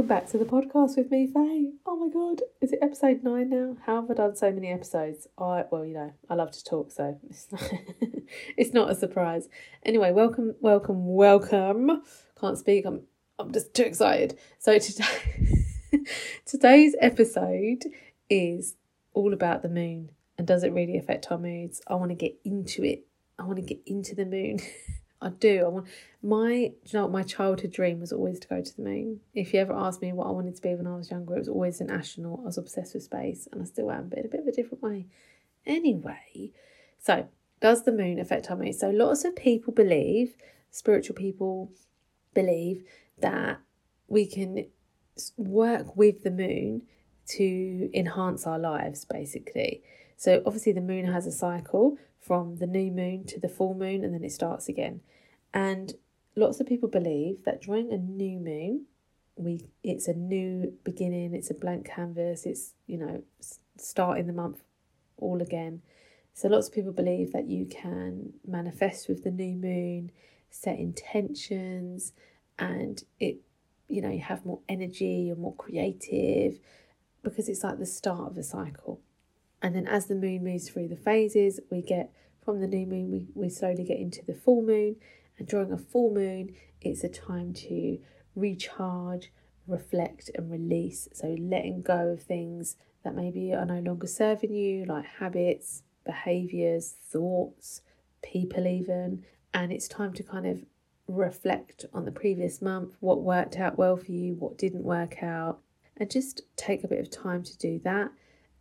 welcome back to the podcast with me, Faye. Oh my god, is it episode nine now? How have I done so many episodes? I well, you know, I love to talk, so it's not, it's not a surprise. Anyway, welcome, welcome, welcome. Can't speak. I'm I'm just too excited. So today, today's episode is all about the moon and does it really affect our moods? I want to get into it. I want to get into the moon. I do. I want my. you know? My childhood dream was always to go to the moon. If you ever asked me what I wanted to be when I was younger, it was always an astronaut. I was obsessed with space, and I still am, but in a bit of a different way. Anyway, so does the moon affect our mood? So lots of people believe, spiritual people believe that we can work with the moon to enhance our lives, basically. So obviously the moon has a cycle from the new moon to the full moon and then it starts again. And lots of people believe that during a new moon, we it's a new beginning, it's a blank canvas, it's, you know, starting the month all again. So lots of people believe that you can manifest with the new moon, set intentions, and it, you know, you have more energy, you're more creative because it's like the start of a cycle. And then as the moon moves through the phases, we get from the new moon, we, we slowly get into the full moon. And during a full moon, it's a time to recharge, reflect, and release. So letting go of things that maybe are no longer serving you, like habits, behaviors, thoughts, people, even. And it's time to kind of reflect on the previous month, what worked out well for you, what didn't work out, and just take a bit of time to do that.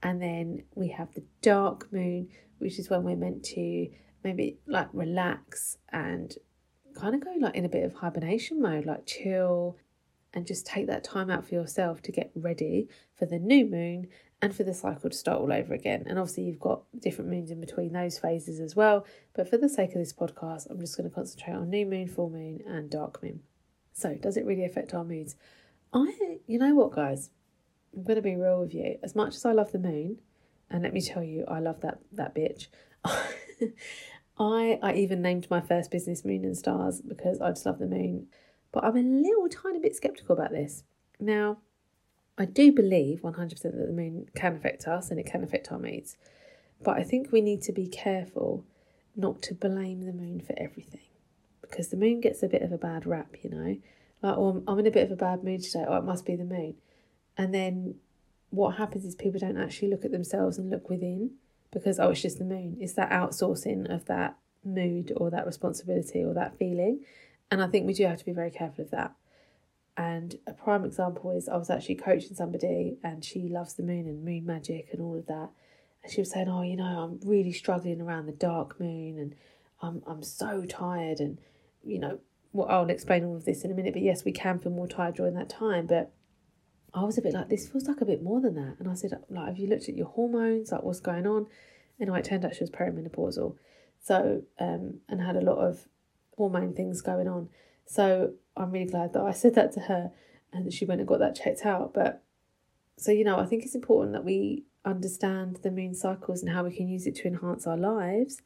And then we have the dark moon, which is when we're meant to maybe like relax and kind of go like in a bit of hibernation mode, like chill and just take that time out for yourself to get ready for the new moon and for the cycle to start all over again. And obviously, you've got different moons in between those phases as well. But for the sake of this podcast, I'm just going to concentrate on new moon, full moon, and dark moon. So, does it really affect our moods? I, you know what, guys, I'm to be real with you. As much as I love the moon, and let me tell you, I love that that bitch. I I even named my first business Moon and Stars because I just love the moon. But I'm a little tiny bit skeptical about this. Now, I do believe 100% that the moon can affect us and it can affect our moods. But I think we need to be careful not to blame the moon for everything because the moon gets a bit of a bad rap, you know. Like, oh, I'm in a bit of a bad mood today. Oh, it must be the moon. And then what happens is people don't actually look at themselves and look within because, oh, it's just the moon. It's that outsourcing of that mood or that responsibility or that feeling. And I think we do have to be very careful of that. And a prime example is I was actually coaching somebody and she loves the moon and moon magic and all of that. And she was saying, Oh, you know, I'm really struggling around the dark moon and I'm I'm so tired and you know, well I'll explain all of this in a minute, but yes, we can feel more tired during that time. But I was a bit like, this feels like a bit more than that. And I said, like, have you looked at your hormones? Like, what's going on? Anyway, it turned out she was perimenopausal. So, um, and had a lot of hormone things going on. So I'm really glad that I said that to her and that she went and got that checked out. But so, you know, I think it's important that we understand the moon cycles and how we can use it to enhance our lives.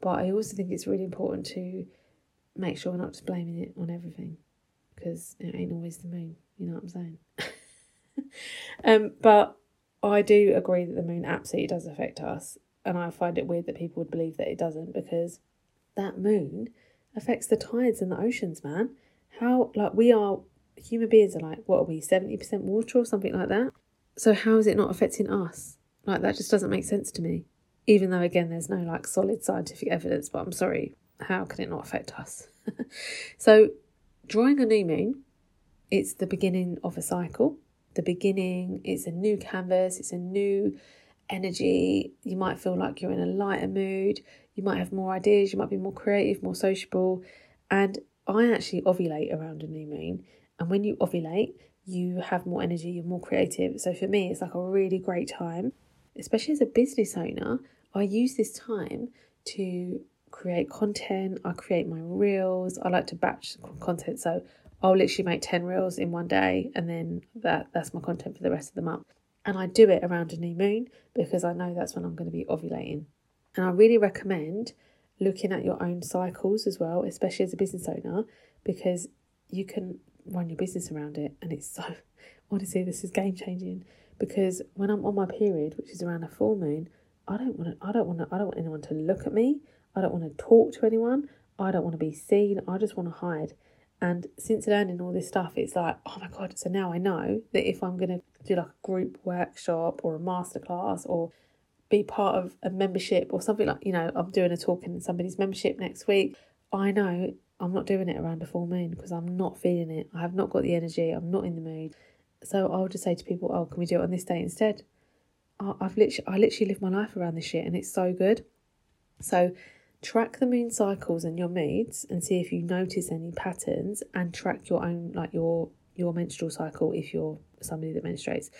But I also think it's really important to make sure we're not just blaming it on everything because it ain't always the moon. You know what I'm saying? um, but I do agree that the moon absolutely does affect us, and I find it weird that people would believe that it doesn't because that moon affects the tides and the oceans, man. How like we are human beings are like what are we seventy percent water or something like that? So how is it not affecting us? Like that just doesn't make sense to me. Even though again there's no like solid scientific evidence, but I'm sorry, how can it not affect us? so drawing a new moon, it's the beginning of a cycle the beginning. It's a new canvas, it's a new energy. You might feel like you're in a lighter mood. You might have more ideas, you might be more creative, more sociable. And I actually ovulate around a new moon. And when you ovulate, you have more energy, you're more creative. So for me, it's like a really great time, especially as a business owner. I use this time to create content. I create my reels. I like to batch content. So I'll literally make 10 reels in one day and then that that's my content for the rest of the month. And I do it around a new moon because I know that's when I'm going to be ovulating. And I really recommend looking at your own cycles as well, especially as a business owner, because you can run your business around it. And it's so honestly, this is game changing because when I'm on my period, which is around a full moon, I don't want to. I don't want to. I don't want anyone to look at me. I don't want to talk to anyone. I don't want to be seen. I just want to hide. And since learning all this stuff, it's like, oh my god! So now I know that if I'm gonna do like a group workshop or a masterclass or be part of a membership or something like you know, I'm doing a talk in somebody's membership next week. I know I'm not doing it around a full moon because I'm not feeling it. I have not got the energy. I'm not in the mood. So I'll just say to people, "Oh, can we do it on this day instead?" I've literally, I literally live my life around this shit, and it's so good. So track the moon cycles and your moods, and see if you notice any patterns, and track your own, like your your menstrual cycle if you're somebody that menstruates,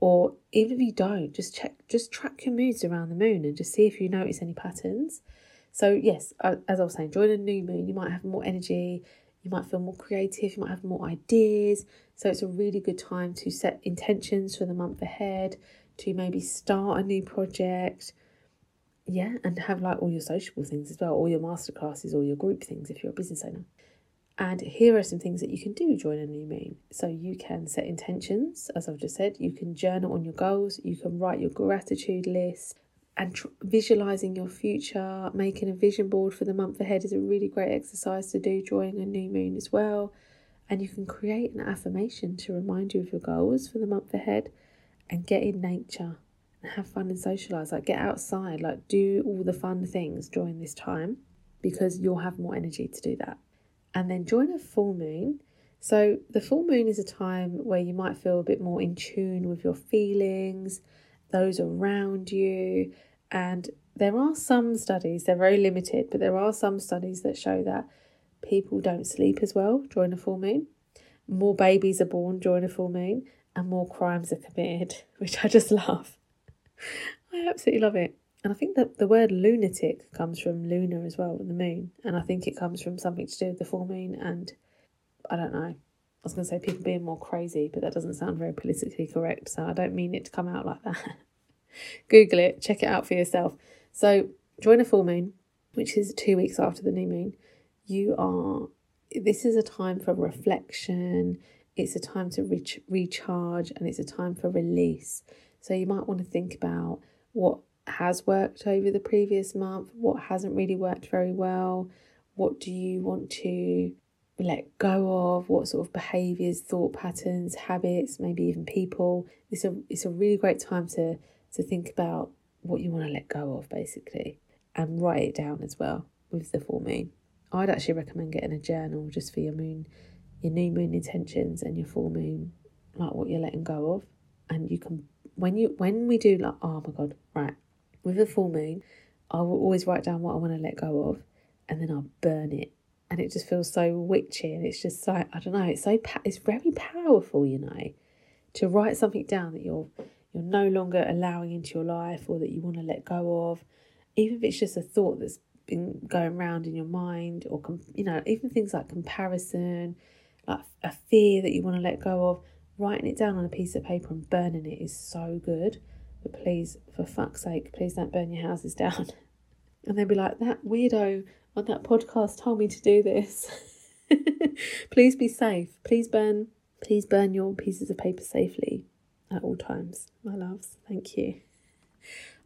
or even if you don't, just check, just track your moods around the moon, and just see if you notice any patterns. So yes, uh, as I was saying, during a new moon, you might have more energy, you might feel more creative, you might have more ideas. So it's a really good time to set intentions for the month ahead, to maybe start a new project. Yeah, and have like all your sociable things as well, all your masterclasses, all your group things if you're a business owner. And here are some things that you can do during a new moon. So you can set intentions, as I've just said, you can journal on your goals, you can write your gratitude list, and tr- visualizing your future, making a vision board for the month ahead is a really great exercise to do during a new moon as well. And you can create an affirmation to remind you of your goals for the month ahead and get in nature have fun and socialize. Like, get outside, like, do all the fun things during this time because you'll have more energy to do that. And then join a full moon. So, the full moon is a time where you might feel a bit more in tune with your feelings, those around you, and there are some studies, they're very limited, but there are some studies that show that people don't sleep as well during a full moon. More babies are born during a full moon, and more crimes are committed, which I just love. I absolutely love it. And I think that the word lunatic comes from lunar as well, the moon. And I think it comes from something to do with the full moon. And I don't know. I was going to say people being more crazy, but that doesn't sound very politically correct. So I don't mean it to come out like that. Google it, check it out for yourself. So, join a full moon, which is two weeks after the new moon. You are, this is a time for reflection, it's a time to recharge, and it's a time for release. So, you might want to think about what has worked over the previous month, what hasn't really worked very well, what do you want to let go of, what sort of behaviours, thought patterns, habits, maybe even people. It's a it's a really great time to to think about what you want to let go of basically and write it down as well with the full moon. I'd actually recommend getting a journal just for your moon, your new moon intentions and your full moon, like what you're letting go of. And you can when you when we do like oh my god, right, with a full moon, I will always write down what I want to let go of and then I'll burn it. And it just feels so witchy and it's just so I don't know, it's so it's very powerful, you know, to write something down that you're you're no longer allowing into your life or that you want to let go of, even if it's just a thought that's been going around in your mind, or you know, even things like comparison, like a fear that you want to let go of, writing it down on a piece of paper and burning it is so good. But please, for fuck's sake, please don't burn your houses down. And they'll be like, that weirdo on that podcast told me to do this. please be safe. Please burn please burn your pieces of paper safely at all times, my loves. Thank you.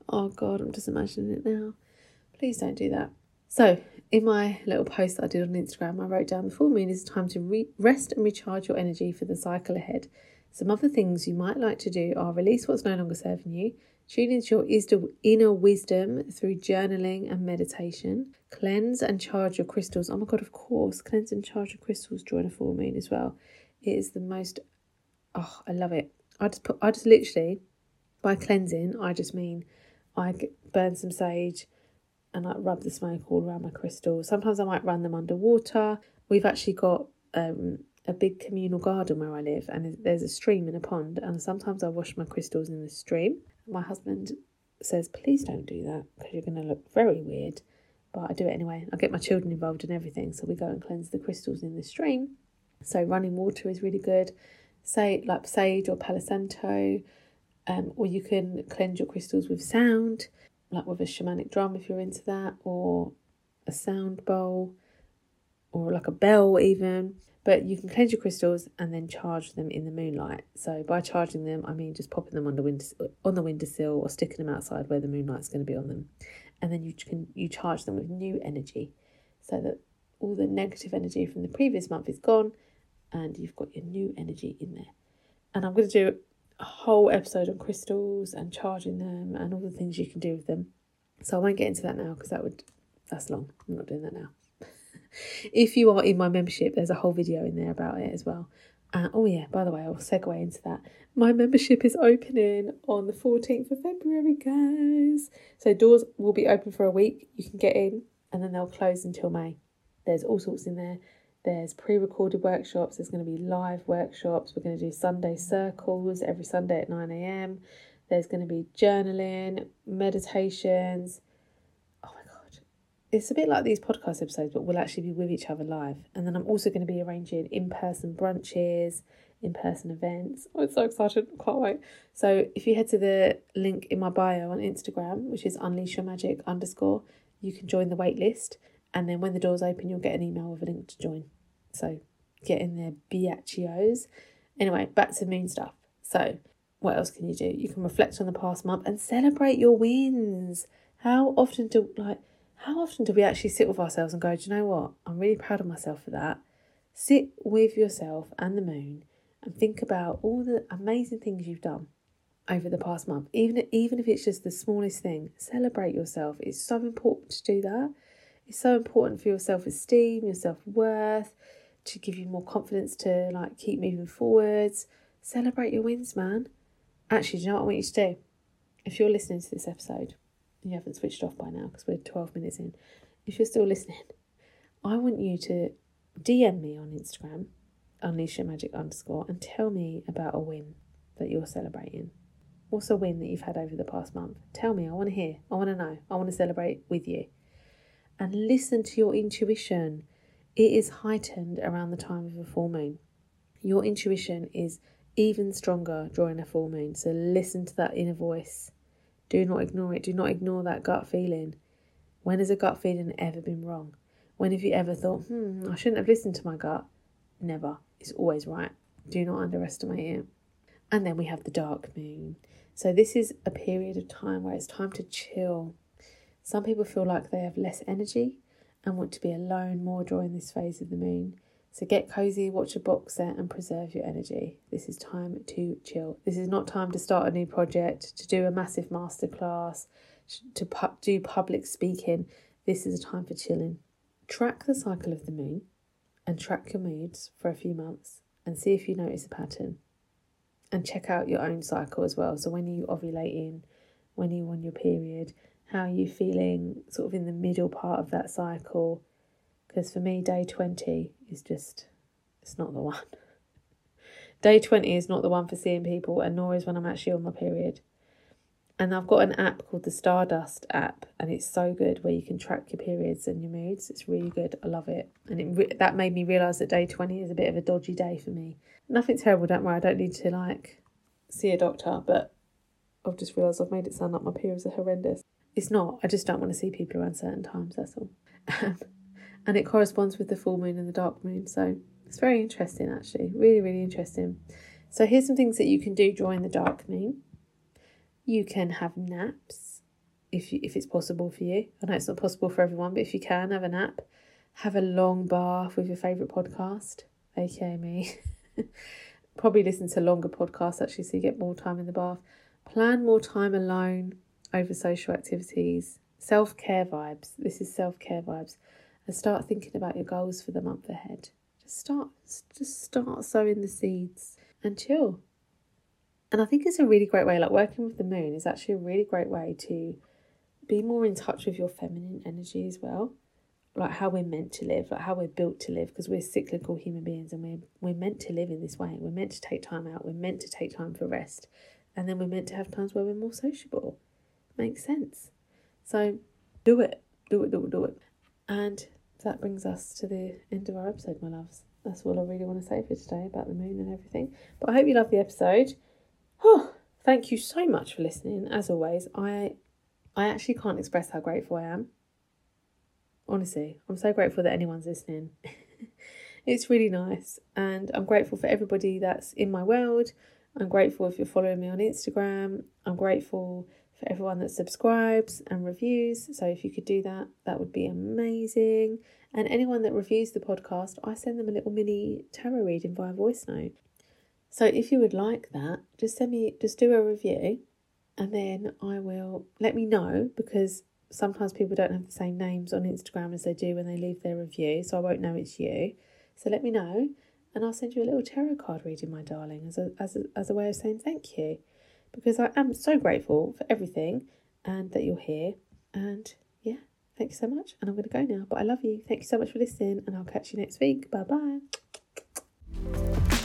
Oh God, I'm just imagining it now. Please don't do that. So, in my little post that I did on Instagram, I wrote down the full moon is time to re- rest and recharge your energy for the cycle ahead. Some other things you might like to do are release what's no longer serving you, tune into your inner wisdom through journaling and meditation, cleanse and charge your crystals. Oh my God, of course, cleanse and charge your crystals during a full moon as well. It is the most, oh, I love it. I just put, I just literally, by cleansing, I just mean I burn some sage and like rub the smoke all around my crystals. Sometimes I might run them underwater. We've actually got um, a big communal garden where I live, and there's a stream and a pond, and sometimes I wash my crystals in the stream. My husband says, "Please don't do that because you're going to look very weird." But I do it anyway. I get my children involved in everything, so we go and cleanse the crystals in the stream. So running water is really good say like sage or palo santo, um, or you can cleanse your crystals with sound, like with a shamanic drum if you're into that, or a sound bowl, or like a bell even. But you can cleanse your crystals and then charge them in the moonlight. So by charging them, I mean just popping them on the window on the windowsill or sticking them outside where the moonlight's going to be on them, and then you can you charge them with new energy, so that all the negative energy from the previous month is gone, and you've got your new energy in there. And I'm going to do whole episode on crystals and charging them and all the things you can do with them. So I won't get into that now because that would that's long. I'm not doing that now. if you are in my membership, there's a whole video in there about it as well. Uh, oh yeah, by the way, I'll segue into that. My membership is opening on the 14th of February, guys. So doors will be open for a week. You can get in and then they'll close until May. There's all sorts in there. There's pre recorded workshops, there's going to be live workshops. We're going to do Sunday circles every Sunday at 9 a.m. There's going to be journaling, meditations. Oh my God. It's a bit like these podcast episodes, but we'll actually be with each other live. And then I'm also going to be arranging in person brunches, in person events. Oh, I'm so excited. I can't wait. So if you head to the link in my bio on Instagram, which is unleash your magic underscore, you can join the wait list and then when the doors open, you'll get an email with a link to join. So get in there, biatchios. Anyway, back to moon stuff. So, what else can you do? You can reflect on the past month and celebrate your wins. How often do like how often do we actually sit with ourselves and go, do you know what? I'm really proud of myself for that. Sit with yourself and the moon and think about all the amazing things you've done over the past month. Even even if it's just the smallest thing, celebrate yourself. It's so important to do that. It's so important for your self esteem, your self worth, to give you more confidence to like keep moving forwards. Celebrate your wins, man. Actually, do you know what I want you to do? If you're listening to this episode, you haven't switched off by now because we're 12 minutes in. If you're still listening, I want you to DM me on Instagram, unleash your magic underscore, and tell me about a win that you're celebrating. What's a win that you've had over the past month? Tell me, I want to hear, I want to know, I want to celebrate with you and listen to your intuition. It is heightened around the time of a full moon. Your intuition is even stronger during a full moon. So listen to that inner voice. Do not ignore it. Do not ignore that gut feeling. When has a gut feeling ever been wrong? When have you ever thought, hmm, I shouldn't have listened to my gut? Never. It's always right. Do not underestimate it. And then we have the dark moon. So this is a period of time where it's time to chill, some people feel like they have less energy and want to be alone more during this phase of the moon. So get cozy, watch a box set, and preserve your energy. This is time to chill. This is not time to start a new project, to do a massive masterclass, to pu- do public speaking. This is a time for chilling. Track the cycle of the moon and track your moods for a few months and see if you notice a pattern. And check out your own cycle as well. So when you ovulating, when you on your period, how are you feeling sort of in the middle part of that cycle? Because for me day 20 is just it's not the one. Day 20 is not the one for seeing people and nor is when i'm actually on my period. And i've got an app called the stardust app and it's so good where you can track your periods and your moods. It's really good. I love it. And it re- that made me realize that day 20 is a bit of a dodgy day for me. Nothing terrible don't worry. I don't need to like see a doctor but i've just realized i've made it sound like my periods are horrendous it's not. I just don't want to see people around certain times, that's all. and it corresponds with the full moon and the dark moon. So it's very interesting, actually. Really, really interesting. So here's some things that you can do during the dark moon. You can have naps if you, if it's possible for you. I know it's not possible for everyone, but if you can, have a nap. Have a long bath with your favourite podcast, aka me. Probably listen to longer podcasts actually, so you get more time in the bath. Plan more time alone over social activities. Self care vibes. This is self care vibes. And start thinking about your goals for the month ahead. Just start, just start sowing the seeds and chill. And I think it's a really great way. Like working with the moon is actually a really great way to be more in touch with your feminine energy as well. Like how we're meant to live, like how we're built to live, because we're cyclical human beings and we're we're meant to live in this way. We're meant to take time out. We're meant to take time for rest, and then we're meant to have times where we're more sociable makes sense. So do it, do it, do it, do it. And that brings us to the end of our episode, my loves. That's all I really want to say for today about the moon and everything. But I hope you love the episode. Oh, thank you so much for listening. As always, I I actually can't express how grateful I am. Honestly, I'm so grateful that anyone's listening. it's really nice. And I'm grateful for everybody that's in my world. I'm grateful if you're following me on Instagram. I'm grateful for everyone that subscribes and reviews. So if you could do that, that would be amazing. And anyone that reviews the podcast, I send them a little mini tarot reading via voice note. So if you would like that, just send me, just do a review and then I will let me know because sometimes people don't have the same names on Instagram as they do when they leave their review, so I won't know it's you. So let me know, and I'll send you a little tarot card reading, my darling, as a as a, as a way of saying thank you, because I am so grateful for everything, and that you're here, and yeah, thank you so much. And I'm going to go now, but I love you. Thank you so much for listening, and I'll catch you next week. Bye bye.